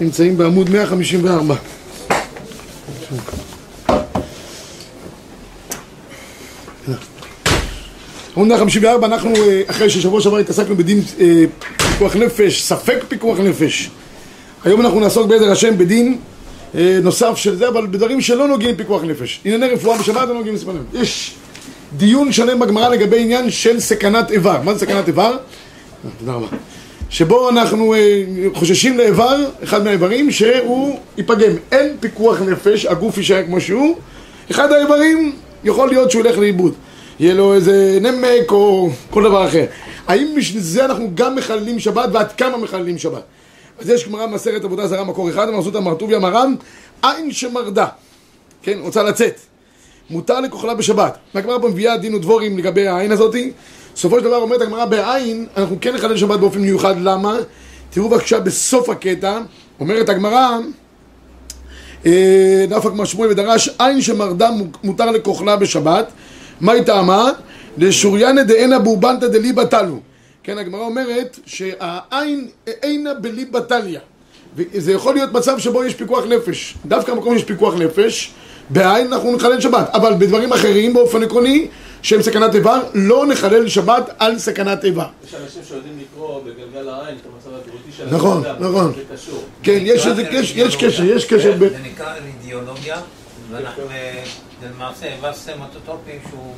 נמצאים בעמוד 154. עמוד 154, אנחנו אה, אחרי ששבוע שעבר התעסקנו בדין אה, פיקוח נפש, ספק פיקוח נפש. היום אנחנו נעסוק בעזר השם בדין אה, נוסף של זה, אבל בדברים שלא נוגעים פיקוח נפש. ענייני רפואה בשבת לא נוגעים לספרים. יש דיון שלם בגמרא לגבי עניין של סכנת איבר. מה זה סכנת איבר? תודה רבה. שבו אנחנו חוששים לאיבר, אחד מהאיברים, שהוא ייפגם. אין פיקוח נפש, הגוף יישאר כמו שהוא. אחד האיברים יכול להיות שהוא ילך לאיבוד. יהיה לו איזה נמק או כל דבר אחר. האם בשביל זה אנחנו גם מחללים שבת ועד כמה מחללים שבת? אז יש גמרא מסכת עבודה זרה מקור אחד, אמר סוטה מרטוביה מרן, עין שמרדה, כן, רוצה לצאת. מותר לכוחלה בשבת. והגמרא פה מביאה דין ודבורים לגבי העין הזאתי. בסופו של דבר אומרת הגמרא בעין, אנחנו כן נחלל שבת באופן מיוחד, למה? תראו בבקשה בסוף הקטע, אומרת הגמרא, אה, דף הגמרא שמואל ודרש, עין שמרדה מותר לכוחלה בשבת. מהי טעמה? לשוריאנה דאינה בורבנתא דליבא תלו. כן, הגמרא אומרת שהעין אינה בליבא תליא. וזה יכול להיות מצב שבו יש פיקוח נפש. דווקא במקום שיש פיקוח נפש, בעין אנחנו נחלל שבת. אבל בדברים אחרים, באופן עקרוני, שהם סכנת איבר, לא נחלל שבת על סכנת איבר. יש אנשים שיודעים לקרוא בגלגל העין את המצב הבריאותי של נכון, נכון. כן, יש קשר, יש קשר, יש קשר. זה נקרא אידיאולוגיה, ואנחנו זה למעשה איבר סמטוטופי שהוא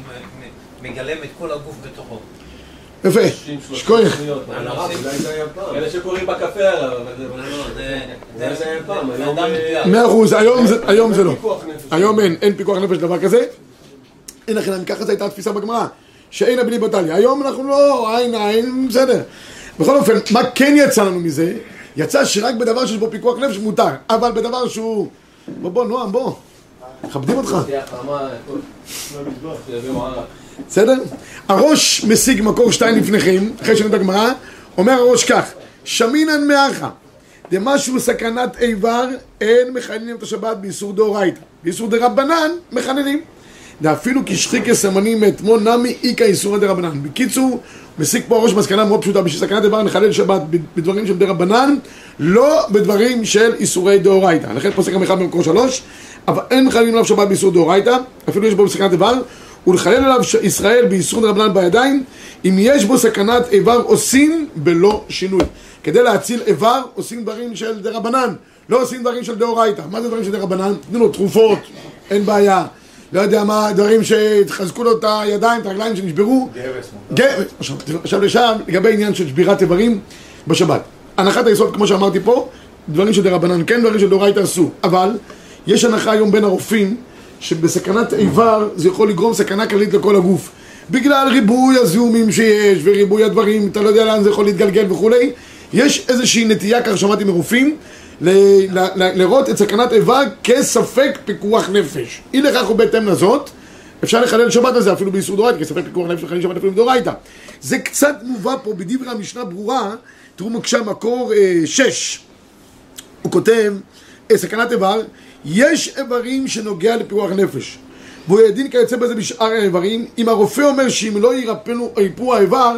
מגלם את כל הגוף בתוכו. יפה, שכוייך. אלה שקוראים בקפה עליו, אבל זה פעם. מאה אחוז, היום זה לא. היום אין, אין פיקוח נפש דבר כזה. אין לכם, ככה זו הייתה התפיסה בגמרא, שאין הבלי בטליה. היום אנחנו לא, עין עין, בסדר. בכל אופן, מה כן יצא לנו מזה? יצא שרק בדבר שיש בו פיקוח נפש מותר, אבל בדבר שהוא... בוא, בוא, נועם, בוא. מכבדים אותך. בסדר? הראש משיג מקור שתיים לפניכם, אחרי שנות הגמרא, אומר הראש כך, שמינן מאחה, דמשהו סכנת איבר, אין מחננים את השבת באיסור דאורייתא. באיסור דרבנן, מחננים. ואפילו כשחיקי סמנים מאתמול נמי איכא איסורא דרבנן. בקיצור, מסיק פה הראש מסקנה מאוד פשוטה, בשביל סכנת איבר נחלל שבת בדברים של דרבנן, לא בדברים של איסורי דאורייתא. לכן פוסק אחד במקור שלוש, אבל אין מחללים עליו שבת באיסור דאורייתא, אפילו יש בו סכנת איבר, ולחלל עליו ישראל באיסור דרבנן בידיים, אם יש בו סכנת איבר עושים בלא שינוי. כדי להציל איבר עושים דברים של דרבנן, לא עושים דברים של דאורייתא. מה זה דברים של דרבנן? תנו לו תרופות, אין בעיה. לא יודע מה, דברים שהתחזקו לו את הידיים, את הרגליים שנשברו. גרס. עכשיו לשם, לגבי עניין של שבירת איברים בשבת. הנחת היסוד, כמו שאמרתי פה, דברים של דרבנן כן, דברים של דאורייתא עשו. אבל יש הנחה היום בין הרופאים שבסכנת איבר זה יכול לגרום סכנה כללית לכל הגוף בגלל ריבוי הזיהומים שיש וריבוי הדברים, אתה לא יודע לאן זה יכול להתגלגל וכולי יש איזושהי נטייה, כך שמעתי מרופאים לראות את סכנת איבר כספק פיקוח נפש. אי לכך ובהתאם לזאת אפשר לחלל שבת הזה אפילו ביסוד דורייתא כספק פיקוח נפש לחלל שבת אפילו בדורייתא זה קצת מובא פה בדברי המשנה ברורה תראו מקשה מקור אה, שש. הוא כותב אה, סכנת איבר יש איברים שנוגע לפיקוח נפש. והוא ידין כיוצא בזה בשאר האיברים. אם הרופא אומר שאם לא ירפאו האיבר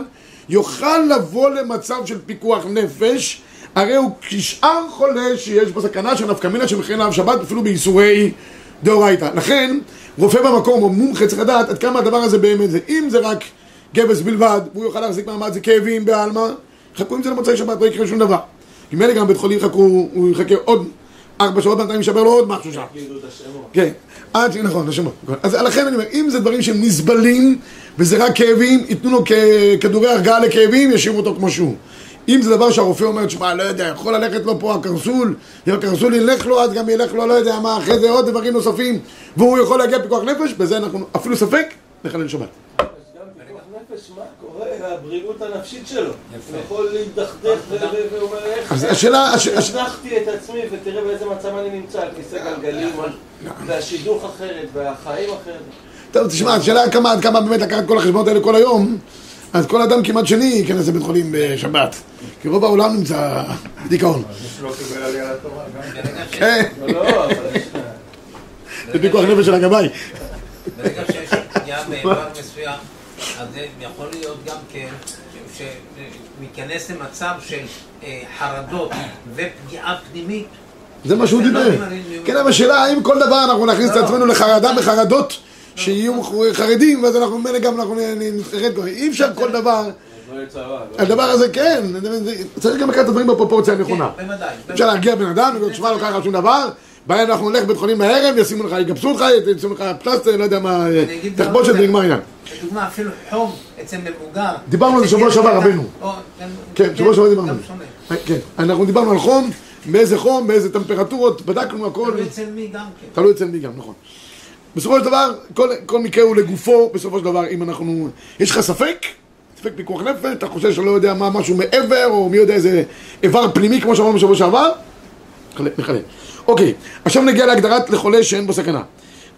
יוכל לבוא למצב של פיקוח נפש הרי הוא כשאר חולה שיש בו סכנה של נפקא מינה שמכין עליו שבת אפילו בייסורי דאורייתא לכן רופא במקום או מומחה צריך לדעת עד כמה הדבר הזה באמת זה אם זה רק גבס בלבד והוא יוכל להחזיק מעמד זה כאבים בעלמא חכו עם זה למוצאי שבת לא יקרה שום דבר כי מילא גם בית חולים יחכו, הוא יחכה עוד ארבע שעות בינתיים ישבר לו עוד משהו שם. כן, עד ש... נכון, השמות. אז לכן אני אומר, אם זה דברים שהם נסבלים וזה רק כאבים, ייתנו לו כדורי הרגעה לכאבים, ישאירו אותו כמו שהוא. אם זה דבר שהרופא אומר, תשמע, לא יודע, יכול ללכת לו פה הקרסול, אם הקרסול ילך לו, אז גם ילך לו, לא יודע מה, אחרי זה עוד דברים נוספים, והוא יכול להגיע פיקוח נפש, בזה אנחנו אפילו ספק, נחלל שבת. נפש, מה קורה, הבריאות הנפשית שלו. הוא יכול להידכדך ואומר איך... אז השאלה... הזנחתי את עצמי ותראה באיזה מצב אני נמצא, על כיסא גלגלים, והשידוך אחרת, והחיים אחרת. טוב, תשמע, השאלה כמה, כמה באמת לקחת כל החשבונות האלה כל היום, אז כל אדם כמעט שני ייכנס לבית חולים בשבת. כי רוב העולם נמצא בדיכאון. כן. זה פיקוח נפש של הגבאי. ברגע שיש פגיעה באיבר מסוים אז זה יכול להיות גם כן להיכנס למצב של אה, חרדות ופגיעה פנימית, זה מה שהוא לא דיבר. כן, אבל השאלה האם כל דבר אנחנו נכניס את לא. עצמנו לחרדה בחרדות שיהיו חרדים, ואז אנחנו ממילא גם אנחנו נ- נ- נתחרט כבר. אי אפשר כל דבר. הדבר הזה כן, צריך גם לקחת את הדברים בפרופורציה כן, הנכונה. בוודאי. אפשר להרגיע בן אדם, ולהגיד, תשמע, לא קרה לך שום דבר, בערב אנחנו נלך לבית חולים הערב, ישימו לך, יגבסו אותך, ישימו לך פלסטר, לא יודע מה, דבר תחבושת כזה. ונגמר העניין. לדוגמה, אפילו חום אצל מבוגר. דיברנו על זה שבוע ילד שעבר. רבנו. כן, שבוע שעבר דיברנו. שונה. כן, אנחנו דיברנו על חום, באיזה חום, באיזה טמפרטורות, בדקנו הכל. תלוי אצל מי גם כן. תלוי אצל מי גם, נכון. בסופו של דבר, כל, כל מקרה הוא לגופו, בסופו של דבר, אם אנחנו... יש לך ספק? ספק פיקוח נפש, אתה חושב שלא יודע מה משהו מעבר, או מי יודע איזה איבר פנימי, כמו שאמרנו בשבוע שעבר? נחלה. אוקיי, עכשיו נגיע להגדרת לחולה שאין בו סכנה.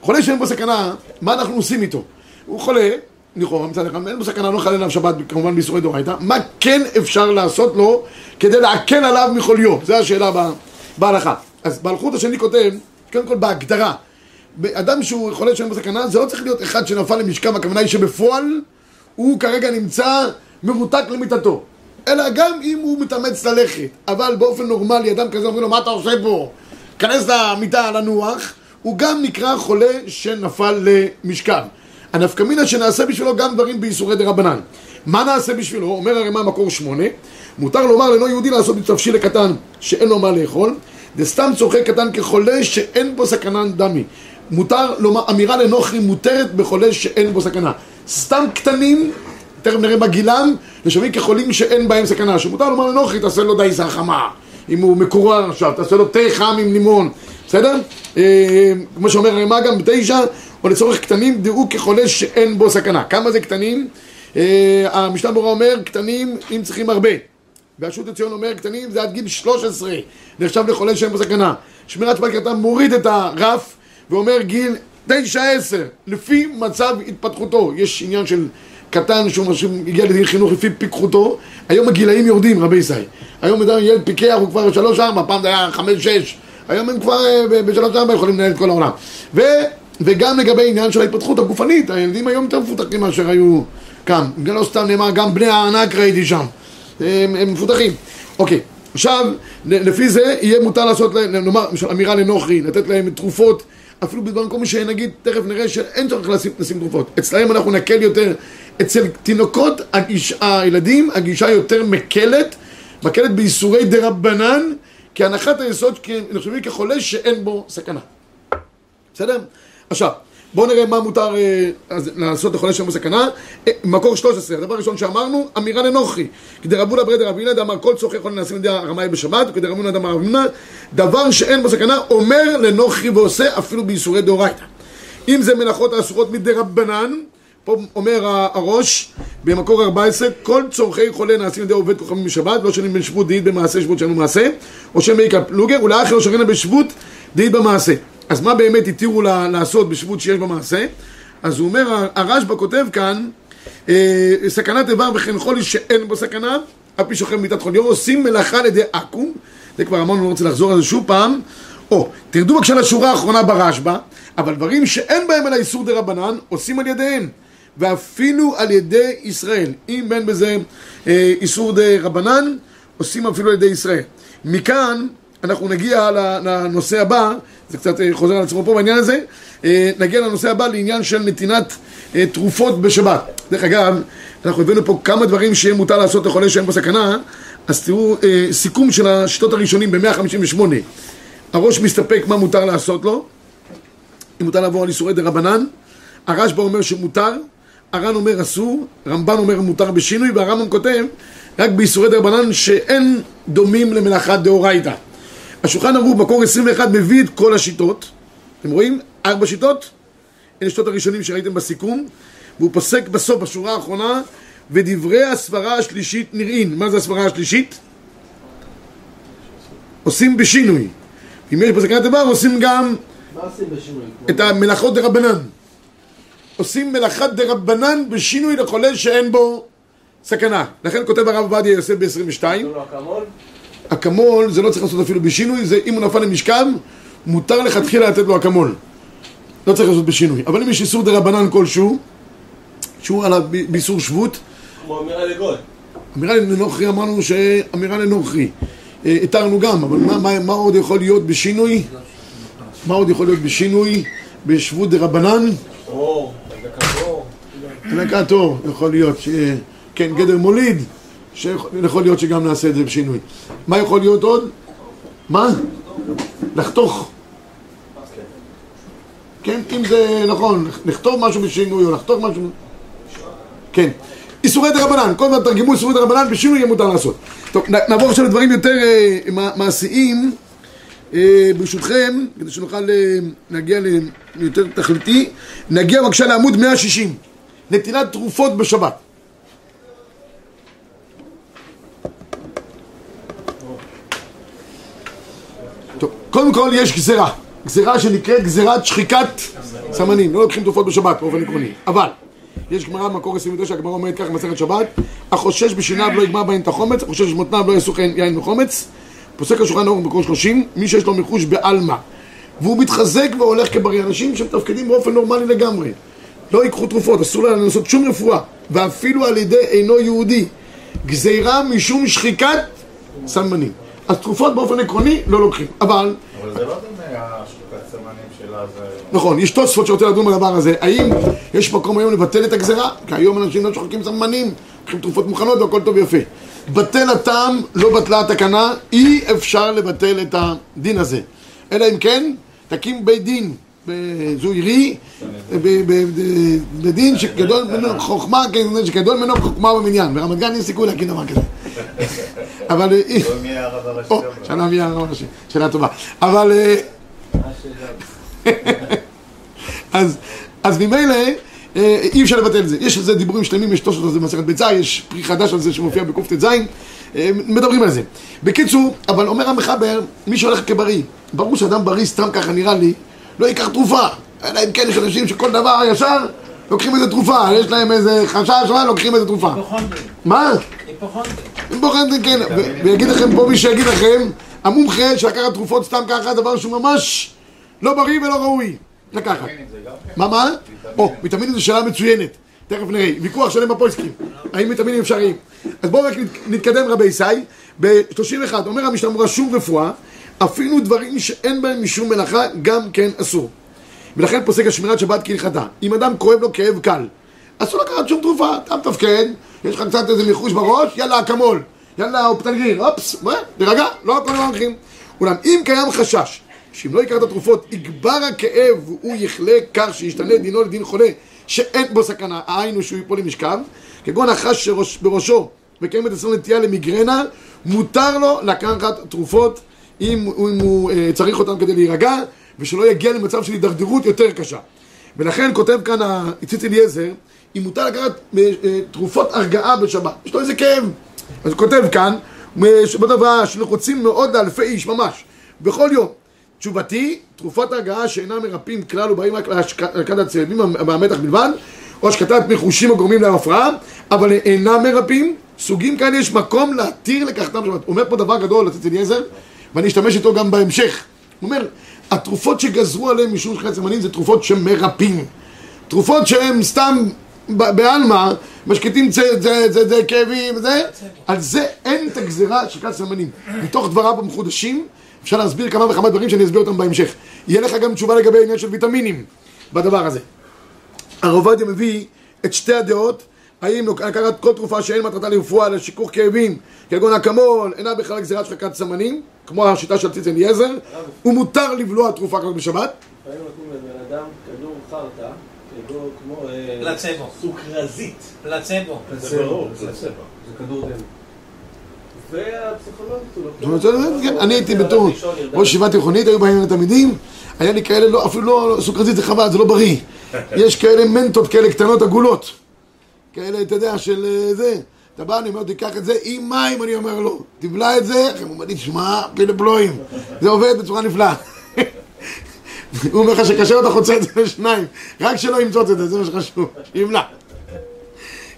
חולה שאין בו סכנה, מה אנחנו עושים איתו? הוא חולה, לכאורה מצד אחד, אין בו סכנה, לא חלה עליו שבת, כמובן באיסורי דאורייתא, מה כן אפשר לעשות לו כדי להקל עליו מחוליו? זו השאלה בה- בהלכה. אז בהלכות השני כותב, קודם כל בהגדרה, אדם שהוא חולה שאין בו סכנה, זה לא צריך להיות אחד שנפל למשכב, הכוונה היא שבפועל הוא כרגע נמצא מרותק למיטתו. אלא גם אם הוא מתאמץ ללכת, אבל באופן נורמלי, אדם כזה אומרים לו, מה אתה עושה פה? כנס למיטה לנוח, הוא גם נקרא חולה שנפל למשכב. הנפקמינה שנעשה בשבילו גם דברים באיסורי רבנן. מה נעשה בשבילו? אומר הרמ"א מקור שמונה, מותר לומר ללא יהודי לעשות בתבשיל לקטן שאין לו מה לאכול, וסתם צורכי קטן כחולה שאין בו סכנה דמי. מותר לומר, אמירה לנוכרי מותרת בחולה שאין בו סכנה. סתם קטנים, תכף נראה בגילם, נחשבים כחולים שאין בהם סכנה. שמותר לומר לנוכרי, תעשה לו דייסה חמה. אם הוא מקורר עכשיו, תעשה לו תה חם עם לימון, בסדר? אה, כמו שאומר הרמ"א גם בתשע, או לצורך קטנים, דעו כחולה שאין בו סכנה. כמה זה קטנים? אה, המשנה ברורה אומר, קטנים אם צריכים הרבה. והשו"ת לציון אומר, קטנים זה עד גיל 13, נחשב לחולה שאין בו סכנה. שמירת שבת קטן מוריד את הרף, ואומר גיל 9-10, לפי מצב התפתחותו. יש עניין של קטן שהוא הגיע לדין חינוך לפי פיקחותו, היום הגילאים יורדים, רבי ישי. היום אדם ילד פיקח הוא כבר 3-4, פעם זה היה 5-6, היום הם כבר אה, ב- ב-3-4 יכולים לנהל את כל העולם. ו... וגם לגבי עניין של ההתפתחות הגופנית, הילדים היום יותר מפותחים מאשר היו כאן. לא סתם נאמר, גם בני הענק ראיתי שם. הם, הם מפותחים. אוקיי, עכשיו, לפי זה יהיה מותר לעשות להם, נאמר, אמירה לנוכרי, לתת להם תרופות, אפילו במקום שנגיד, תכף נראה שאין צורך לשים, לשים תרופות. אצלהם אנחנו נקל יותר. אצל תינוקות, הגיש, הילדים, הגישה יותר מקלת, מקלת בייסורי דה רבנן, כהנחת היסוד, נחשבים כחולה שאין בו סכנה. בסדר? עכשיו, בואו נראה מה מותר אה, אז, לעשות לחולה שאין בו סכנה. אה, מקור 13, הדבר הראשון שאמרנו, אמירה לנוכרי. כדי רבונה ברד רבי ילד אמר כל צורכי חולה נעשים על ידי הרמאי בשבת, וכדי רבונה אמר רבי יהודה, דבר שאין בו סכנה, אומר לנוכרי ועושה אפילו בייסורי דאורייתא. אם זה מלאכות האסורות מדי רבנן, פה אומר הראש, במקור 14, כל צורכי חולה נעשים על ידי עובד כוכבים בשבת, לא שנים בין שבות דהית במעשה שבות שאינו מעשה, או שם מעיק על פלוגר, ולאחר לא שרינה בשבות דהית במעשה. אז מה באמת התירו לעשות בשבות שיש במעשה? אז הוא אומר, הרשב"א כותב כאן, אה, סכנת איבר וכן חולי שאין בו סכנה, אף פי שוכב מיטת חוליו, עושים מלאכה על ידי עכו"ם, זה כבר אמרנו, לא רוצה לחזור על זה שוב פעם, או, תרדו בבקשה לשורה האחרונה ברשב"א, אבל דברים שאין בהם אלא איסור דה רבנן, עושים על ידיהם, ואפילו על ידי ישראל. אם אין בזה אה, איסור דה רבנן, עושים אפילו על ידי ישראל. מכאן אנחנו נגיע לנושא הבא, זה קצת אה, חוזר על עצמו פה בעניין הזה, אה, נגיע לנושא הבא לעניין של נתינת אה, תרופות בשבת. דרך אגב, אנחנו הבאנו פה כמה דברים שיהיה מותר לעשות לחולה שאין בו סכנה, אז תראו סיכום של השיטות הראשונים ב-158. הראש מסתפק מה מותר לעשות לו, אם מותר לעבור על איסורי דה רבנן, הרשב"א אומר שמותר, הר"ן אומר אסור, רמב"ן אומר מותר בשינוי, והרמב"ם כותב רק באיסורי דה רבנן שאין דומים למלאכת דאורייתא. השולחן ערוך מקור 21 מביא את כל השיטות, אתם רואים? ארבע שיטות, אלה שיטות הראשונים שראיתם בסיכום, והוא פוסק בסוף, בשורה האחרונה, ודברי הסברה השלישית נראים. מה זה הסברה השלישית? עושים בשינוי. אם יש בסכנת דבר, עושים גם? את המלאכות דה רבנן. עושים מלאכת דה רבנן בשינוי לחולה שאין בו סכנה. לכן כותב הרב עובדיה יוסף ב-22, נתנו לו אקמול? זה לא צריך לעשות אפילו בשינוי, זה אם הוא נפל למשכב, מותר לכתחילה לתת לו אקמול. לא צריך לעשות בשינוי. אבל אם יש איסור דה רבנן כלשהו, שהוא על באיסור שבות, כמו אמירה לגוי. אמירה לנוכרי אמרנו שאמירה לנוכרי. אה, התרנו גם, אבל מה, מה, מה עוד יכול להיות בשינוי? מה עוד יכול להיות בשינוי? בשבות דה רבנן? הדלקת אור. הדלקת אור, יכול להיות. כן, גדר מוליד, שיכול להיות שגם נעשה את זה בשינוי. מה יכול להיות עוד? מה? לחתוך. כן, אם זה נכון, לכתוב משהו בשינוי או לחתוך משהו... כן. איסורי דרבנן, כל הזמן תרגמו איסורי דרבנן, בשינוי יהיה מותר לעשות. טוב, נעבור עכשיו לדברים יותר אה, מע- מעשיים, אה, ברשותכם, כדי שנוכל אה, להגיע ליותר תכליתי. נגיע בבקשה לעמוד 160, נטילת תרופות בשבת. טוב, קודם כל יש גזירה, גזירה שנקראת גזירת שחיקת סמנים, לא לוקחים תרופות בשבת באופן עקרוני, אבל יש גמרא במקור 29, הגמרא אומרת ככה במסכת שבת, החושש בשיניו לא יגמר בהן את החומץ, החושש במותניו לא כן יין וחומץ, פוסק השולחן ערוך במקור 30, מי שיש לו מחוש בעלמא והוא מתחזק והולך כבריא, אנשים שמתפקדים באופן נורמלי לגמרי, לא ייקחו תרופות, אסור להם לעשות שום רפואה, ואפילו על ידי אינו יהודי, גזירה משום שחיקת סמנים. אז תרופות באופן עקרוני לא לוקחים, אבל אבל זה לא דומה השחוקת סמנים שלה, זה... נכון, יש תוספות שרוצה לדון בדבר הזה. האם יש מקום היום לבטל את הגזרה? כי היום אנשים לא שוחקים סמנים, לוקחים תרופות מוכנות והכל טוב ויפה. בטל הטעם, לא בטלה התקנה, אי אפשר לבטל את הדין הזה. אלא אם כן, תקים בית דין בזוירי, בדין שגדול ממנו חוכמה, כן, שגדול ממנו חוכמה במניין. ברמת גן אין סיכוי להקים דבר כזה. אבל... אה, לא מי הרב הראשי. שאלה טובה. אבל... אה? אז, ממילא אה, אי אפשר לבטל את זה. יש על זה דיבורים שלמים, יש תוספות על זה במסכת ביצה, יש פרי חדש על זה שמופיע בקט"ז, אה, מדברים על זה. בקיצור, אבל אומר המחבר, מי שהולך כבריא, ברור שאדם בריא סתם ככה נראה לי, לא ייקח תרופה. אלא אם כן יש אנשים שכל דבר ישר לוקחים איזה תרופה, יש להם איזה חשש, מה לוקחים איזה תרופה. היפוכונדרים. מה? היפוכונדרים. בוחן, כן, ו- ויגיד לכם פה מי שיגיד לכם, המומחה שלקחת תרופות סתם ככה, דבר שהוא ממש לא בריא ולא ראוי לקחת. כן? מה, מה? או, ויטמינים זו שאלה מצוינת. תכף נראה. ויכוח שלם בפויסקים. האם ויטמינים אפשריים? אז בואו רק נת- נתקדם רבי ישי. ב-31 אומר המשנה אמרה שום רפואה, אפילו דברים שאין בהם משום מלאכה, גם כן אסור. ולכן פוסק השמירת שבת כהלכתה. אם אדם כואב לו כאב קל, אסור לקחת שום תרופה, אתה מתפקד, יש לך קצת איזה מיחוש בראש, יאללה אקמול, יאללה אופטלגין, אופס, מה? תירגע, לא הכל לא הולכים. אולם אם קיים חשש שאם לא ייקח את התרופות יגבר הכאב והוא יחלה כך שישתנה דינו לדין חולה שאין בו סכנה, היינו שהוא ייפול למשכב, כגון החש שראש, בראשו וקיימת אצלנו נטייה למיגרנה, מותר לו לקחת תרופות אם, אם הוא אה, צריך אותן כדי להירגע ושלא יגיע למצב של הידרדרות יותר קשה. ולכן כותב כאן הציץ אליעזר, אם מותר לקחת אה, אה, תרופות הרגעה בשבת, יש לו איזה כאב. אז הוא כותב כאן, בדבר שלוחצים מאוד לאלפי איש, ממש, בכל יום. תשובתי, תרופות הרגעה שאינם מרפאים כלל ובאים רק להשקעת הצלבים והמתח בלבד, או השקטת מחושים הגורמים להפרעה, אבל אינם מרפאים, סוגים כאלה יש מקום להתיר לקחתם בשבת. הוא אומר פה דבר גדול, הציץ אליעזר, ואני אשתמש איתו גם בהמשך. הוא אומר, התרופות שגזרו עליהם משום שחצי זמנים זה תרופות שמרפאים. תרופות שהן סתם בעלמא, משקיטים צ- צ- צ- צ- כאבים וזה, על זה אין את הגזירה של כת סמנים. מתוך דבריו המחודשים, אפשר להסביר כמה וכמה דברים שאני אסביר אותם בהמשך. יהיה לך גם תשובה לגבי העניין של ויטמינים בדבר הזה. הרב עובדיה מביא את שתי הדעות, האם לקחת כל תרופה שאין מטרתה לרפואה לשיכוך כאבים, כגון אקמול, אינה בכלל גזירת שחקת סמנים, כמו השיטה של ציץ אליעזר, ומותר לבלוע תרופה כזאת בשבת. לפעמים נותנים לבן אדם כדור חרטא, כדור כמו... אה, פלצבו. סוכרזית. פלצבו. זה ברור, זה כדור דם. והפסיכולוגית כן, אני הייתי בתור. ראש ישיבה תיכונית, היו באים לתלמידים, היה לי כאלה, לא, אפילו לא, סוכרזית זה חבל, זה לא בריא. יש כאלה מנטות כאלה קטנות עגולות. כאלה, אתה יודע, של אה, זה. אתה בא, אני אומר, תיקח את זה עם מים, אני אומר לו. תבלע את זה, הוא אומר לי, שמע, פלא פלואים. זה עובד בצורה נפלאה. הוא אומר לך שקשה אתה חוצה את זה לשניים. רק שלא ימצוץ את זה, זה מה שחשוב. יבלע.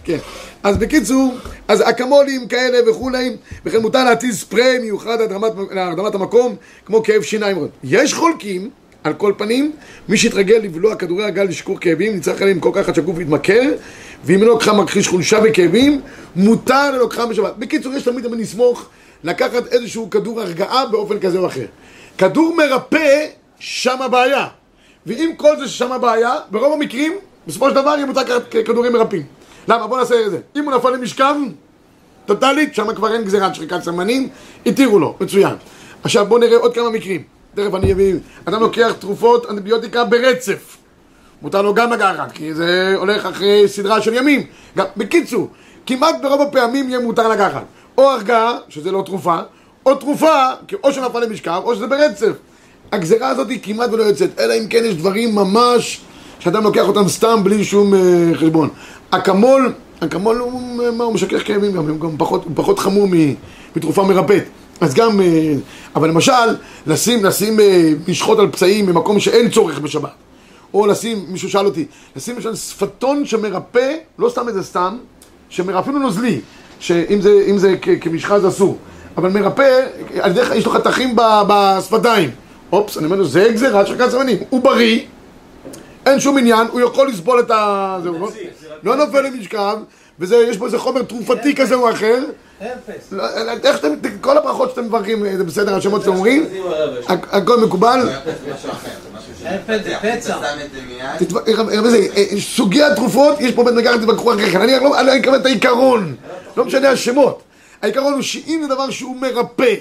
כן. אז בקיצור, אז אקמולים כאלה וכולי, וכן מותר להטיל ספרי מיוחד להרדמת המקום, כמו כאב שיניים. יש חולקים על כל פנים, מי שהתרגל לבלוע כדורי הגל לשכור כאבים, נצטרך עליהם כל כך עד שהגוף יתמכר, ואם לא לקחה מכחיש חולשה וכאבים, מותר ללוקחה בשבת. בקיצור, יש תמיד אבל נסמוך לקחת איזשהו כדור הרגעה באופן כזה או אחר. כדור מרפא, שם הבעיה. ואם כל זה ששם הבעיה, ברוב המקרים, בסופו של דבר יהיה מותר לקחת כדורים מרפאים. למה? בוא נעשה את זה. אם הוא נפל למשכב, טוטאלית, שם כבר אין גזירת שחיקת סמנים, התירו לו, מצוין. עכשיו בואו נראה עוד כמה מקרים. תכף אני אביא, אדם לוקח תרופות אנטיביוטיקה ברצף. מותר לו גם לקחת, כי זה הולך אחרי סדרה של ימים. גם, בקיצור, כמעט ברוב הפעמים יהיה מותר לקחת. או הרגעה, שזה לא תרופה, או תרופה, כי או שנפל למשכב, או שזה ברצף. הגזירה הזאת היא כמעט ולא יוצאת, אלא אם כן יש דברים ממש שאדם לוקח אותם סתם בלי שום uh, חשבון. אקמול, אקמול הוא, משכך כאבים גם, הוא גם פחות, הוא פחות חמור מתרופה מרפאת. אז גם, uh, אבל למשל, לשים, לשים משחות על פצעים במקום שאין צורך בשבת. או לשים, מישהו שאל אותי, לשים למשל שפתון שמרפא, לא סתם איזה סתם, שמרפא אפילו נוזלי, שאם זה, זה כמשחה זה אסור, אבל מרפא, על ידי, יש לו חתכים בשפתיים. אופס, אני אומר לו, זה גזירת שחקת זמנים. הוא בריא, אין שום עניין, הוא יכול לסבול את ה... זה, הוא לא, לא נופל למשכב, ויש פה איזה חומר תרופתי כזה או אחר. אפס. לא, איך שאתם, כל הברכות שאתם מברכים, זה בסדר, השמות שאתם אומרים, הכל מקובל. זה משהו אחר, זה משהו אפס זה. פצע. את זה אה, סוגי התרופות, יש פה בית מרקחת תתווכחו אחרי כן, אני אני אקבל את העיקרון, לא משנה השמות. העיקרון הוא שאם זה דבר שהוא מרפא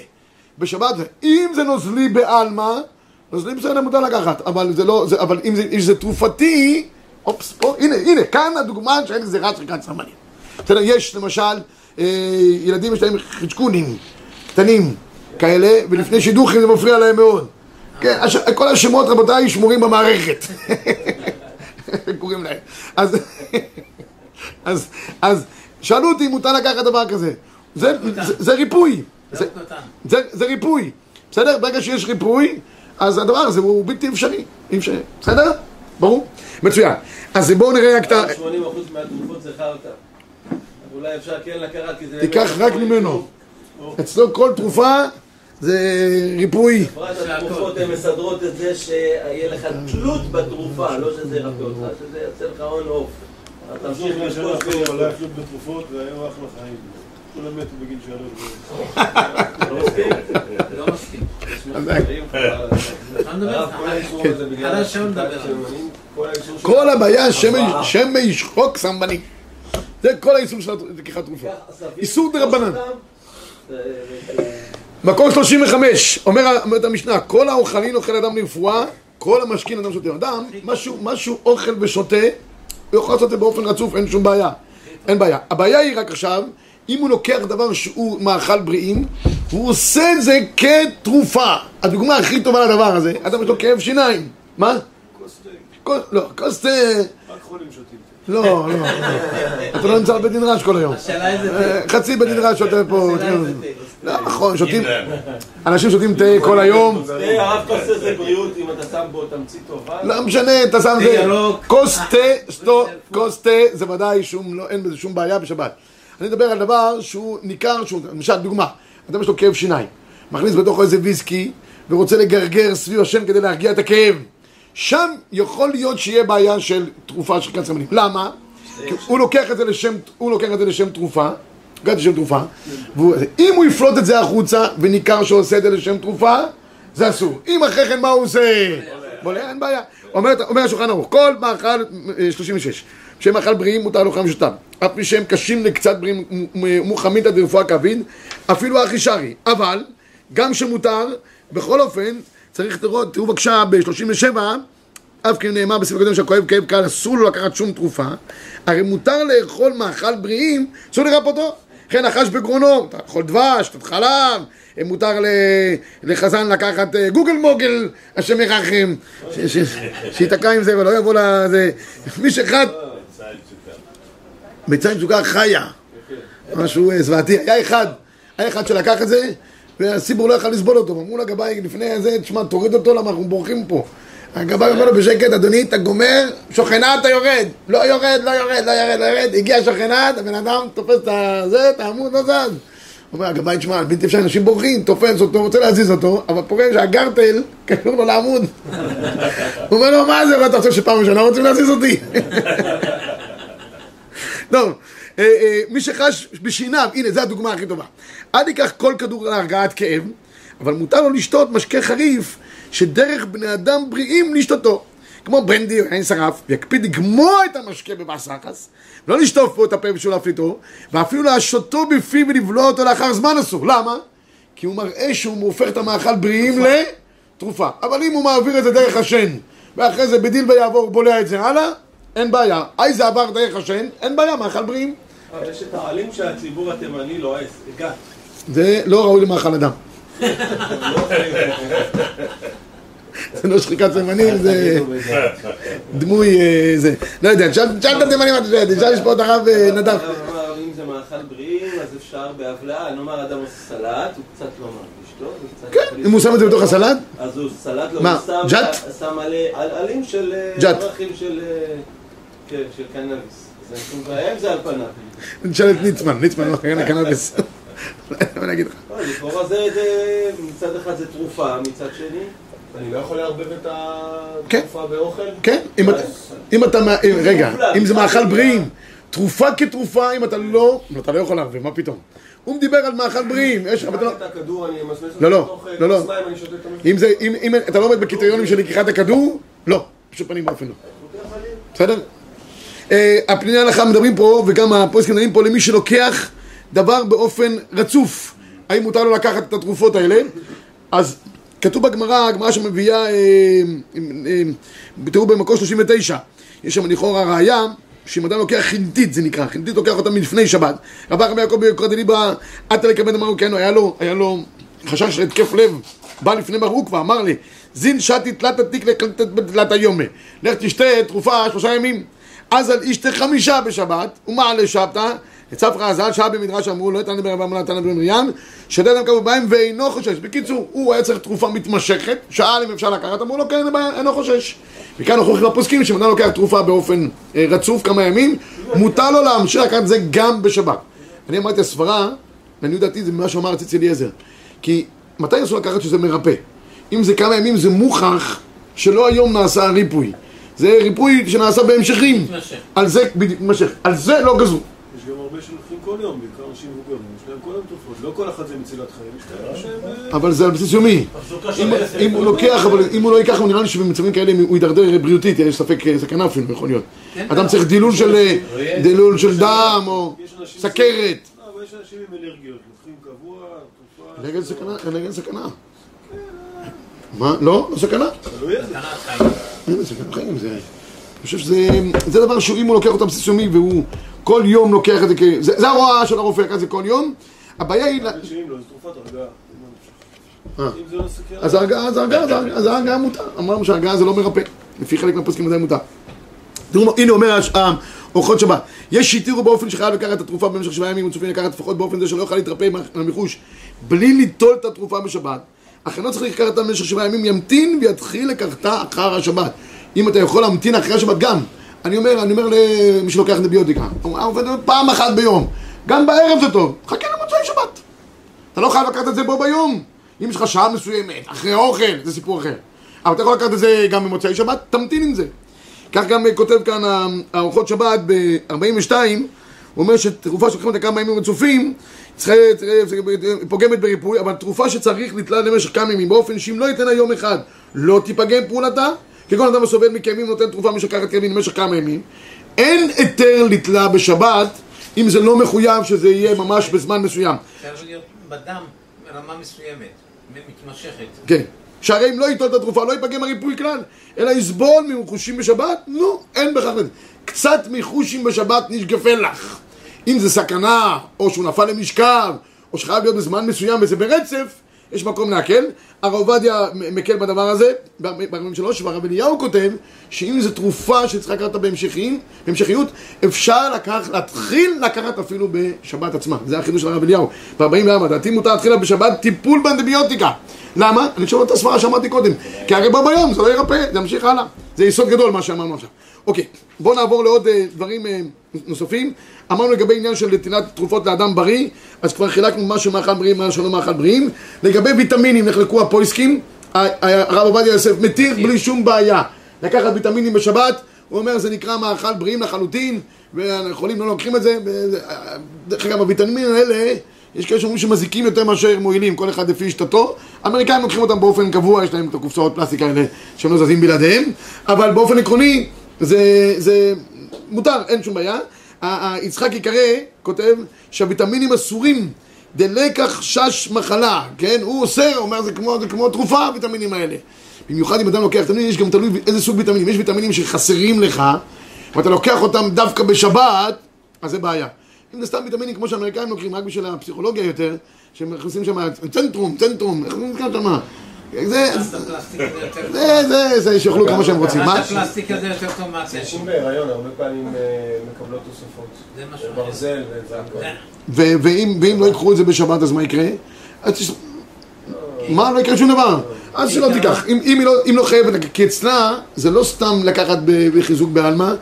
בשבת, אם זה נוזלי בעלמא, נוזלי בסדר מותר לקחת, אבל זה לא, זה, אבל אם זה, אם זה תרופתי, אופס, פה, הנה, הנה, כאן הדוגמה שאין גזירת שחיקת סמנים. בסדר, יש למשל, אה, ילדים יש להם חצ'קונים קטנים כאלה, ולפני שידוכים זה מפריע להם מאוד. כן, הש... כל השמות רבותיי שמורים במערכת. קוראים להם. אז, אז, אז שאלו אותי אם מותר לקחת דבר כזה. זה, זה, זה ריפוי. זה, זה קטן. זה, זה ריפוי. בסדר? ברגע שיש ריפוי, אז הדבר הזה הוא בלתי אפשרי. אי אפשר. בסדר? ברור? מצוין. אז בואו נראה רק את ה... 80% מהתרופות זה חרטא. אולי אפשר כן לקחת, כי זה... תיקח רק ממנו. אצלו כל תרופה זה ריפוי. בפרט התרופות הן מסדרות את זה שיהיה לך תלות בתרופה, לא שזה ירפא אותך, שזה יעשה לך און אוף. אתה תמשיך תמשיך לשקול לשבת סביב פה, לא יחשוב בתרופות והיו אחלה חיים. כולם מתו בגיל שלוש. לא מסכים? לא מסכים. אתה מדבר הרב, כל הבעיה שמא ישחוק סמבנים. זה כל האיסור של לקיחת תרופה. איסור זה- זה- מקור 35, אומר- אומרת המשנה, כל האוכלין אוכל אדם לרפואה, כל המשכין אדם שותה. אדם, משהו, משהו אוכל ושותה, הוא יכול לעשות את זה באופן רצוף, אין שום בעיה. אין בעיה. הבעיה היא רק עכשיו, אם הוא לוקח דבר שהוא מאכל בריאים, הוא עושה את זה כתרופה. הדוגמה הכי טובה לדבר הזה, אדם יש לו כאב שיניים. מה? כוס- לא, כוס תה... רק חולים שותים. לא, לא. אתה לא נמצא בבית דין רעש כל היום. אה, חצי בית דין רעש שותה פה. תה. לא, נכון, שותים... אנשים שותים תה כל היום. זה הרב כוס זה בריאות אם אתה שם בו תמצית טובה. לא משנה, אתה שם תה זה. כוס תה, כוס תה, זה ודאי שום, לא, אין בזה שום בעיה בשבת. אני מדבר על דבר שהוא ניכר, שהוא, למשל, דוגמה, אדם יש לו כאב שיניים, מכניס בתוכו איזה ויסקי, ורוצה לגרגר סביב השן כדי להרגיע את הכאב. שם יכול להיות שיהיה בעיה של תרופה של קצר מנים. למה? כי הוא לוקח את זה לשם, הוא לוקח את זה לשם תרופה, לוקח את זה לשם תרופה, ואם הוא יפלוט את זה החוצה, וניכר שהוא עושה את זה לשם תרופה, זה אסור. אם אחרי כן מה הוא עושה? בולע, אין בעיה. אומר, השולחן ערוך, כל מאכל, אה, 36, שם מאכל בריאים מותר לאוכל משותף. אף מי שהם קשים לקצת בריאים מ- מוכמים את הרפואה כבד, אפילו הכי שרי. אבל, גם שמותר, בכל אופן, צריך לראות, תראו בבקשה ב-37, אף כי נאמר בסביב הקודם שהכואב כאב קל, אסור לו לקחת שום תרופה, הרי מותר לאכול מאכל בריאים, אסור לרפאותו. כן, נחש בגרונו, אתה יכול דבש, שתת חלב, אה, מותר לחזן לקחת אה, גוגל מוגל, השם ירחם, ש- ש- שייתקע עם זה ולא יבוא לזה. מי שאחד, ביצה עם סוכר חיה, משהו אה, זוועתי. היה אחד, היה אחד שלקח את זה, והציבור לא יכל לסבול אותו. אמרו לגבאי לפני זה, תשמע, תוריד אותו למה אנחנו בורחים פה. הגבאי אומר לו בשקט, אדוני, אתה גומר, שוכנה אתה יורד. לא יורד, לא יורד, לא יורד, לא יורד. הגיע שוכנה, הבן אדם תופס את הזה, את העמוד, לא זז. אומר, הגבאי, תשמע, בלתי אפשר, אנשים בורחים, תופס אותו, רוצה להזיז אותו, אבל פוגש שהגרטל קשור לו לעמוד. הוא אומר לו, מה זה, ואתה חושב שפעם ראשונה רוצים להזיז אותי? טוב, אה, אה, מי שחש בשיניו, הנה, זו הדוגמה הכי טובה. אל ייקח כל כדור להרגעת כאב, אבל מותר לו לשתות משקה חריף, שדרך בני אדם בריאים לשתותו. כמו ברנדי או יין שרף, ויקפיד לגמוע את המשקה בבסחס, לא לשטוף פה את הפה בשביל להפליטו, ואפילו להשותו בפיו ולבלוע אותו לאחר זמן אסור. למה? כי הוא מראה שהוא הופך את המאכל בריאים לתרופה. אבל אם הוא מעביר את זה דרך השן, ואחרי זה בדיל ויעבור בולע את זה הלאה, אין בעיה. היי זה עבר דרך השן, אין בעיה, מאכל בריאים. אבל יש את העלים שהציבור התימני לועס, גת. זה לא ראוי למאכל אדם. זה לא שחיקת תימנים, זה דמוי, אה, זה. לא יודע, תשאל את התימנים מה אתה שואל, תשאל פה את הרב אה, נדב. אם זה מאכל בריאים, אז אפשר בהבלעה. נאמר, אדם עושה סלט, הוא קצת לא מרגיש טוב. כן, אם הוא שם את זה בתוך הסלט, אז הוא סלט מה, הוא שם- עלים של... אה. פרחים של... כן, של קנאביס. אז אין שום בעיה עם זה על פניו. נשאל את ליצמן, ליצמן לא קרן הקנאביס. מה אני אגיד לך? לא, לכאורה זה, מצד אחד זה תרופה, מצד שני, אני לא יכול לערבב את כן. התרופה באוכל? כן, אם אתה- אם אתה, מה- רגע, אם זה מאכל בריאים, תרופה כתרופה, אם אתה לא, אתה לא יכול לערבב, מה פתאום? הוא מדבר על מאכל בריאים, יש לך, לא- את הכדור, אני אמסמס אותו לא, לא, לתוך, אה, לא, לא. כוס מים, אני שותה את המסמס. אם זה, אם, אם אתה לא עומד בקריטריונים של לקיחת הכדור, לא, בשום פנים ואופן לא. בסדר? אה, הפניני הלכה מדברים פה, וגם הפוסקים מדברים פה למי שלוקח דבר באופן רצוף. האם מותר לו לקחת את התרופות האלה? אז כתוב בגמרא, הגמרא שמביאה, אה, אה, תראו במקור 39, יש שם לכאורה ראייה, שאם אדם לוקח חינטית, זה נקרא, חינטית לוקח אותה מלפני שבת. רבי רבי יעקב ביקורת דליבה, עתה לקבל אמרנו כן, היה לו, היה לו חשש להתקף לב, בא לפני ברוק ואמר לי, זין שתי תלת התיק לתלת היומה, לך תשתה תרופה שלושה ימים. אז על אשתה חמישה בשבת, ומעלה שבתא, צפרא הזל שעה במדרש אמרו לא יתן ברבם ולא יתן במרים, שדה אדם קבוע בהם ואינו חושש. בקיצור, הוא היה צריך תרופה מתמשכת, שאל אם אפשר לקחת, אמרו לו כן, אין בעיה, אינו חושש. מכאן אנחנו הולכים לפוסקים, שאם אדם לוקח תרופה באופן אה, רצוף כמה ימים, מותר לו להמשיך לקחת את זה גם בשבת. אני אמרתי הסברה, לעניות דעתי זה מה שאמר ציצי אליעזר. כי מתי אסור לקחת שזה מרפא? אם זה כמה ימים זה מוכח שלא היום נעשה הריפוי. זה ריפוי שנעשה בהמשכים. מתמשך. על זה, בדיוק, מתמשך. על זה לא גזרו. יש גם הרבה שלוקחים כל יום, בעיקר אנשים מבוגרים, יש להם כל יום תרופות, לא כל אחד זה מצילת חיים, יש כאלה שהם... אה, אבל זה על בסיס יומי. אם, הוא לוקח, אבל אם הוא לא ייקח, נראה לי שבמצבים כאלה הוא יידרדר בריאותית, יש ספק אה, סכנה אפילו, יכול להיות. אדם צריך דילול של, אה, דילול של דם, או סכרת. לא, אבל יש אנשים עם אלרגיות, לוקחים קבוע, תרופה... נגד סכנה, נגד סכנה. מה? לא? לא סכנה? תלוי איזה. סכנת חיים. אין סכנת חיים, זה... אני חושב שזה זה דבר שאם הוא לוקח אותה בסיס יומי והוא כל יום לוקח את זה כ... זה ההוראה של הרופא, לקחת את זה כל יום. הבעיה היא... לא, הרגעה. אה. לא. אז ההרגעה, אז ההרגעה, אז ההרגעה מותר. אמרנו שההרגעה זה לא מרפא. לפי חלק מהפוסקים עדיין מותר. תראו, הנה אומר אה, אורחות שבת. יש שהתירו באופן שחייב לקחת את התרופה במשך שבעה ימים וצופים לקחת לפחות באופן זה שלא יוכל להתרפא מהמיחוש בלי ליטול את התרופה בשבת. אך אינו צריך לקחת אותה במשך שבעה ימים, ימתין ויתחיל לקחתה אחר השבת. אם אתה יכול להמתין אחרי השבת גם. אני אומר, אני אומר למי שלוקח אנטיביוטיקה, עובד פעם אחת ביום. גם בערב זה טוב. חכה למוצאי שבת. אתה לא חייב לקחת את זה בו ביום. אם יש לך שעה מסוימת, אחרי אוכל, זה סיפור אחר. אבל אתה יכול לקחת את זה גם במוצאי שבת, תמתין עם זה. כך גם אה, כותב כאן הארוחות שבת ב-42, הוא אומר שתרופה שלוקחים אותה כמה ימים רצופים, פוגמת בריפוי, אבל תרופה שצריך לתלה למשך כמה ימים, באופן שאם לא ייתן לה יום אחד, לא תיפגם פעולתה, כגון אדם הסובל מכאבים נותן תרופה משכחת כאבים למשך כמה ימים, אין היתר לתלה בשבת, אם זה לא מחויב שזה יהיה ממש בזמן מסוים. צריך להיות בדם ברמה מסוימת, מתמשכת. כן. שהרי אם לא ייטול את התרופה, לא ייפגם הריפוי כלל, אלא יסבול מחושים בשבת, נו, אין בכך. קצת מחושים בשבת נשגפה לך. אם זה סכנה, או שהוא נפל למשכב, או שחייב להיות בזמן מסוים וזה ברצף, יש מקום להקל. הרב עובדיה מקל בדבר הזה, ב-43, והרב אליהו כותב שאם זו תרופה שצריכה לקחת בהמשכיות, אפשר לקח, להתחיל לקחת אפילו בשבת עצמה. זה החידוש של הרב אליהו. ב-44, דעתי מותר להתחיל לה בשבת טיפול באנטיביוטיקה. למה? אני שואל את הסברה שאמרתי קודם. כי הרי בו ביום זה לא ירפא, זה ימשיך הלאה. זה יסוד גדול מה שאמרנו עכשיו. אוקיי, בואו נעבור לעוד אה, דברים אה, נוספים. אמרנו לגבי עניין של נתינת תרופות לאדם בריא, אז כבר חילקנו מה שמאכל בריאים, מה שלא מאכל בריאים. לגבי ויטמינים נחלקו הפויסקים, הרב עובדיה יוסף מתיר בלי שום בעיה לקחת ויטמינים בשבת, הוא אומר זה נקרא מאכל בריאים לחלוטין, והחולים לא לוקחים את זה. דרך אגב, הוויטמינים האלה, יש כאלה שאומרים שמזיקים יותר מאשר מועילים, כל אחד לפי שיטתו. האמריקאים לוקחים אותם באופן קבוע, יש להם את הקופסאות פלסטיק האלה שהם לא זזים בלעדיהם, אבל באופן עקרוני זה, זה מותר, אין שום בעיה. יצחק יקרא כותב שהוויטמינים אסורים דלקח שש מחלה, כן? הוא אוסר, אומר זה כמו, זה כמו תרופה, הוויטמינים האלה. במיוחד אם אדם לוקח ויטמינים, יש גם תלוי איזה סוג ויטמינים. יש ויטמינים שחסרים לך, ואתה לוקח אותם דווקא בשבת, אז זה בעיה. אם זה סתם ויטמינים כמו שהאמריקאים לוקחים, רק בשביל הפסיכולוגיה יותר, שהם מכניסים שם צנטרום, צנטרום, איך זה נקרא שם? זה. זה, זה, זה, שיאכלו כמה שהם רוצים. מה? הפלסטיק הזה יותר טוב מהצל. נשים בהיריון הרבה פעמים אה, מקבלות תוספות. זה ברזל וזה הכל. ו- ואם, לא ייקחו את זה בשבת, אז מה יקרה? מה? לא יקרה שום דבר. אז שלא תיקח. אם, לא, אם לא חייבת, כי אצלה זה לא סתם לקחת בחיזוק בעלמא.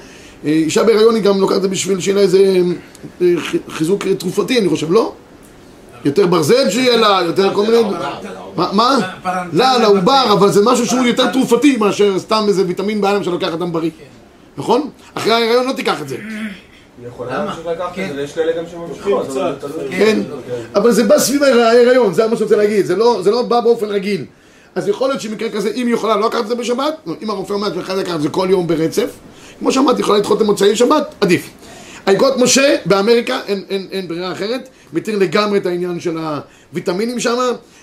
אה, אישה בהיריון היא גם לוקחת את זה בשביל שיהיה לה איזה אה, חיזוק תרופתי, אני חושב, לא? יותר ברזל שיהיה לה, יותר כל מיני... מה? מה? לא, לעובר, אבל זה משהו שהוא יותר תרופתי מאשר סתם איזה ויטמין בעלמא שלוקח אדם בריא. נכון? אחרי ההיריון לא תיקח את זה. יכולה כן. את זה, ויש כאלה גם שממשיכות. אבל זה תלוי. כן, אבל זה בא סביב ההיריון, זה מה שאני רוצה להגיד, זה לא, זה לא בא באופן רגיל. אז יכול להיות שמקרה כזה, אם היא יכולה לא לקחת את זה בשבת, לא, אם הרופא אומר שאחד לקחת את זה כל יום ברצף, כמו שאמרתי, יכולה לדחות למוצאי שבת, עדיף. האגרות משה באמריקה, אין ברירה אחרת, מתיר לגמרי את העניין של הוויטמינים שם,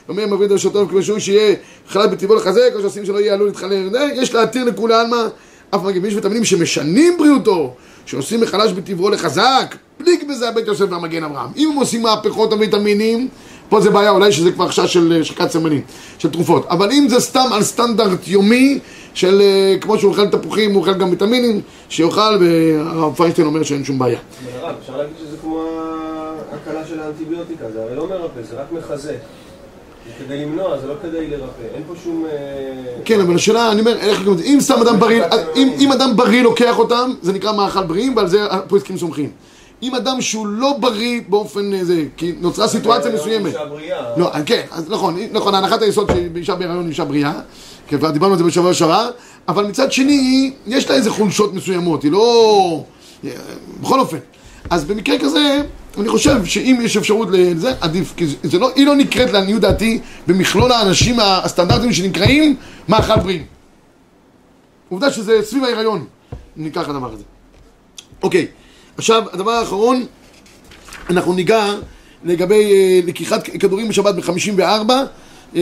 אומר מביא את השוטר כבשו שיהיה חלב בטבעו לחזק, או שעושים שלא יהיה עלול להתחלר, יש להתיר לכולי עלמא, אף מגיב, יש ויטמינים שמשנים בריאותו, שעושים מחלש בטבעו לחזק, פליג בזה הבית יוסף והמגן אברהם. אם הם עושים מהפכות הוויטמינים, פה זה בעיה, אולי שזה כבר חשש של אה, שקת סמנים, של תרופות. אבל אם זה סתם על סטנדרט יומי, של אה, כמו שהוא אוכל תפוחים, הוא אוכל גם ויטמינים, שיאכל, והרב פיינשטיין אומר שאין שום בעיה. אפשר להגיד שזה של האנטיביוטיקה, זה הרי לא מרפא, זה רק מחזק. כדי למנוע, זה לא כדי לרפא. אין פה שום... אה, כן, אבל השאלה, אני אומר, איך, אם סתם אדם בריא, אם, אם אדם בריא לוקח אותם, זה נקרא מאכל בריאים, ועל זה הפועסקים סומכים. אם אדם שהוא לא בריא באופן אה, זה, כי נוצרה סיטואציה מסוימת. לא, כן, אז נכון, נכון, הנחת היסוד שאישה בהיריון היא אישה בריאה, כי כבר דיברנו על זה בשבוע שעבר, אבל מצד שני, יש לה איזה חולשות מסוימות, היא לא... בכל אופן. אז במקרה כזה, אני חושב שאם יש אפשרות לזה, עדיף, כי זה- לא, היא לא נקראת לעניות דעתי במכלול האנשים הסטנדרטיים שנקראים מאכל בריאים. עובדה שזה סביב ההיריון, ניקח הדבר הזה. אוקיי, עכשיו, הדבר האחרון, אנחנו ניגע לגבי אה, לקיחת כדורים בשבת ב-54, אה,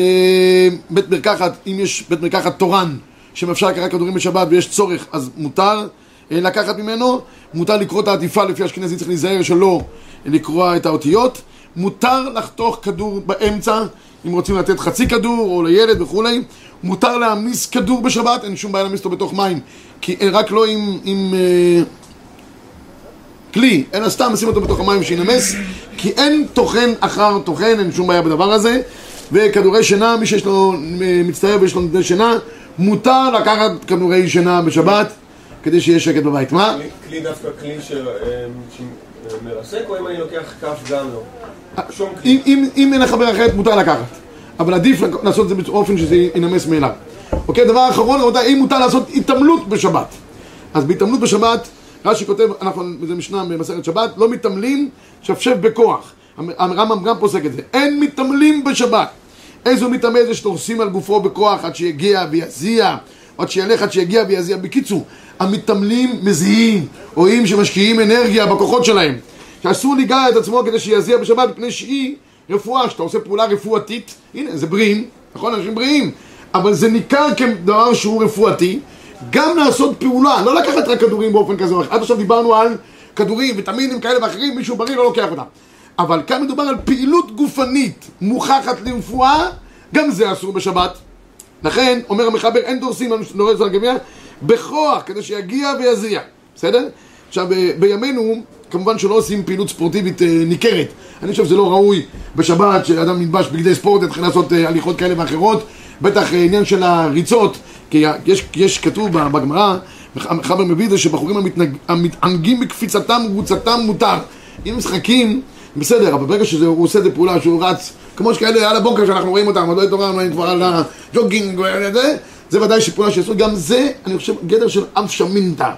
בית מרקחת, אם יש בית מרקחת תורן שמאפשר לקחת כדורים בשבת ויש צורך, אז מותר אה, לקחת ממנו, מותר לקרוא את העטיפה לפי אשכנזי, צריך להיזהר שלא לקרוע את האותיות, מותר לחתוך כדור באמצע, אם רוצים לתת חצי כדור או לילד וכולי, מותר להעמיס כדור בשבת, אין שום בעיה להעמיס אותו בתוך מים, כי אה, רק לא עם... עם אה, כלי, אלא סתם שים אותו בתוך המים שינמס, כי אין טוחן אחר טוחן, אין שום בעיה בדבר הזה. וכדורי שינה, מי שיש לו אה, מצטער ויש לו נדדי שינה, מותר לקחת כדורי שינה בשבת, כדי שיהיה שקט בבית. מה? כלי דווקא כלי ש- אה, שמרסק, או אם אני לוקח כף גם לא? כלי. אם, אם, אם אין לך ברירה אחרת, מותר לקחת. אבל עדיף לעשות את זה באופן שזה ינמס מאליו. אוקיי, דבר אחרון, רבותיי, אם מותר לעשות התעמלות בשבת. אז בהתעמלות בשבת, רש"י כותב, אנחנו, זה משנה במסכת שבת, לא מתעמלים, שפשף בכוח. הרמב"ם גם פוסק את זה. אין מתעמלים בשבת. איזו מתעמל זה שדורסים על גופו בכוח עד שיגיע ויזיע, עד שילך עד שיגיע ויזיע. בקיצור, המתעמלים מזיעים, רואים שמשקיעים אנרגיה בכוחות שלהם. שאסור ליגע את עצמו כדי שיזיע בשבת, מפני שהיא רפואה, שאתה עושה פעולה רפואתית, הנה, זה בריאים, נכון? אנשים בריאים, אבל זה ניכר כדבר שהוא רפואתי, גם לעשות פעולה, לא לקחת רק כדורים באופן כזה או אחר. עד עכשיו דיברנו על כדורים, ויטמינים כאלה ואחרים, מישהו בריא לא לוקח אותם. אבל כאן מדובר על פעילות גופנית מוכחת לרפואה, גם זה אסור בשבת. לכן, אומר המחבר, אין דורסים על דורס על גביע, בכוח, כדי שיגיע ויזיע. בסדר? עכשיו, בימינו, כמובן שלא עושים פעילות ספורטיבית אה, ניכרת. אני חושב שזה לא ראוי בשבת שאדם נלבש בגדי ספורט, יתחיל לעשות אה, הליכות כאלה ואחרות. בטח אה, עניין של הריצות, כי יש, יש כתוב בגמרא, חבר מביא את זה שבחורים המתנג- המתענגים בקפיצתם ובוצתם מותר. אם משחקים, בסדר, אבל ברגע שהוא עושה את זה פעולה שהוא רץ, כמו שכאלה על הבוקר שאנחנו רואים אותם, עוד לא התעוררנו, הם כבר על הג'וגינג וזה, זה ודאי שפעולה שעשו, גם זה, אני חושב, גדר של אף שמינתא.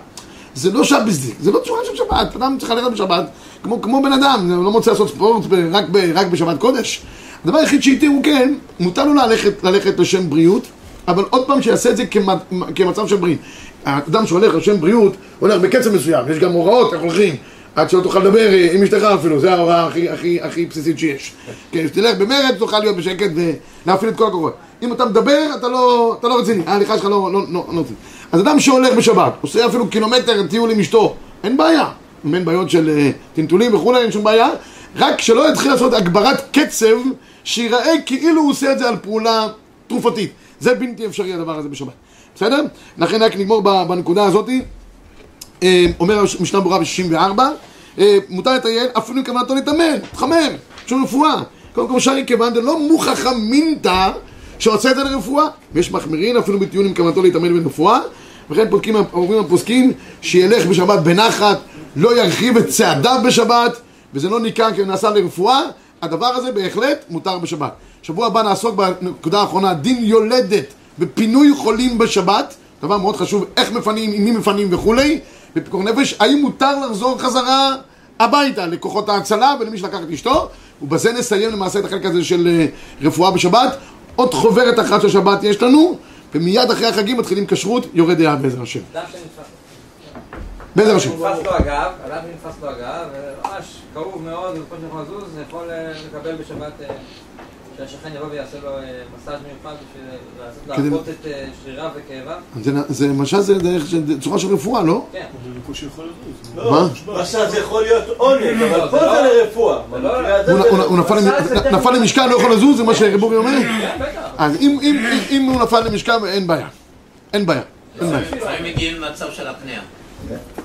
זה לא שבזדיק, זה לא צורה של שבת, אדם צריך ללכת בשבת, כמו, כמו בן אדם, הוא לא מוצא לעשות ספורט רק, ב, רק בשבת קודש. הדבר היחיד שהתירו כן, מותר לו ללכת, ללכת לשם בריאות, אבל עוד פעם שיעשה את זה כמצ, כמצב של בריאות. האדם שהולך לשם בריאות, הולך בקצב מסוים, יש גם הוראות איך הולכים. עד שלא תוכל לדבר אה, עם אשתך אפילו, זו ההוראה הכי, הכי, הכי בסיסית שיש. כן, שתלך במרד, תוכל להיות בשקט ולהפעיל את כל הכוחות. אם אתה מדבר, אתה לא, אתה לא רציני, ההליכה שלך לא, לא, לא, לא רצינית. אז אדם שהולך בשבת, עושה אפילו קילומטר טיול עם אשתו, אין בעיה. אם אין בעיות של אה, טלטולים וכולי, אין שום בעיה. רק שלא יתחיל לעשות הגברת קצב, שיראה כאילו הוא עושה את זה על פעולה תרופתית. זה בלתי אפשרי הדבר הזה בשבת. בסדר? לכן רק נגמור בנקודה הזאתי. אה, אומר משנה ברורה ב-64, אה, מותר לטייל אפילו אם כוונתו להתאמן, תחמם, לנו רפואה. קודם כל שרי כיוון דלא מוכחה מינתא שעושה את זה לרפואה, ויש מחמירין אפילו בטיעון עם כוונתו להתאמן ברפואה, וכן פוסקים, אומרים הפוסקים שילך בשבת בנחת, לא ירחיב את צעדיו בשבת, וזה לא ניכר כי הוא נעשה לרפואה, הדבר הזה בהחלט מותר בשבת. שבוע הבא נעסוק בנקודה האחרונה, דין יולדת בפינוי חולים בשבת, דבר מאוד חשוב, איך מפנים, עם מי מפנים וכולי, בפיקוח נפש, האם מותר לחזור חזרה הביתה לכוחות ההצלה ולמי שלקח את אשתו, ובזה נסיים למעשה את החלק הזה של אה, רפואה בשבת. עוד חוברת אחת של שבת יש לנו, ומיד אחרי החגים מתחילים כשרות, יורד דעה בעזר השם. בעזר השם. נתפס לו הגב, אדם שנתפס לו הגב, וממש כאוב מאוד, וכל שיכול לזוז, יכול אה, לקבל בשבת אה, שהשכן יבוא ויעשה לו אה, מסאז' מיוחד בשביל לעשות את אה, שריריו וכאביו. זה, למשל זה דרך, צורה של רפואה, לא? כן. לא, מה? עכשיו זה יכול להיות עונג, אבל לא, פה זה זה לא- לרפואה. לא- הוא, נפל, למ- נפל למשכן, לא יכול לזוז, זה מה שריבורי אומר? כן, בטח. אז אם, אם, אם, אם הוא נפל למשכן, אין בעיה. אין בעיה. אין בעיה. לפעמים מגיעים למצב של הפנייה.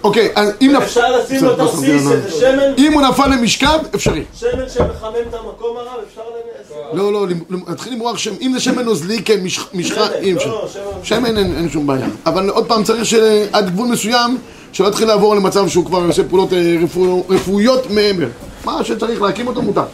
אוקיי, אז אם נפל... אפשר לשים לו תרסיס, איזה שמן, אם הוא נפל למשכב, אפשרי. שמן שמחמם את המקום הרב, אפשר לנס. לא, לא, נתחיל למרוח שם, אם זה שמן נוזלי כמשחה, אי אפשר. לא, שמן. שמן אין, שום בעיה. אבל עוד פעם צריך שעד גבול מסוים, שלא יתחיל לעבור למצב שהוא כבר עושה פעולות אה, רפוא, רפואיות מעבר. מה שצריך להקים אותו מותר.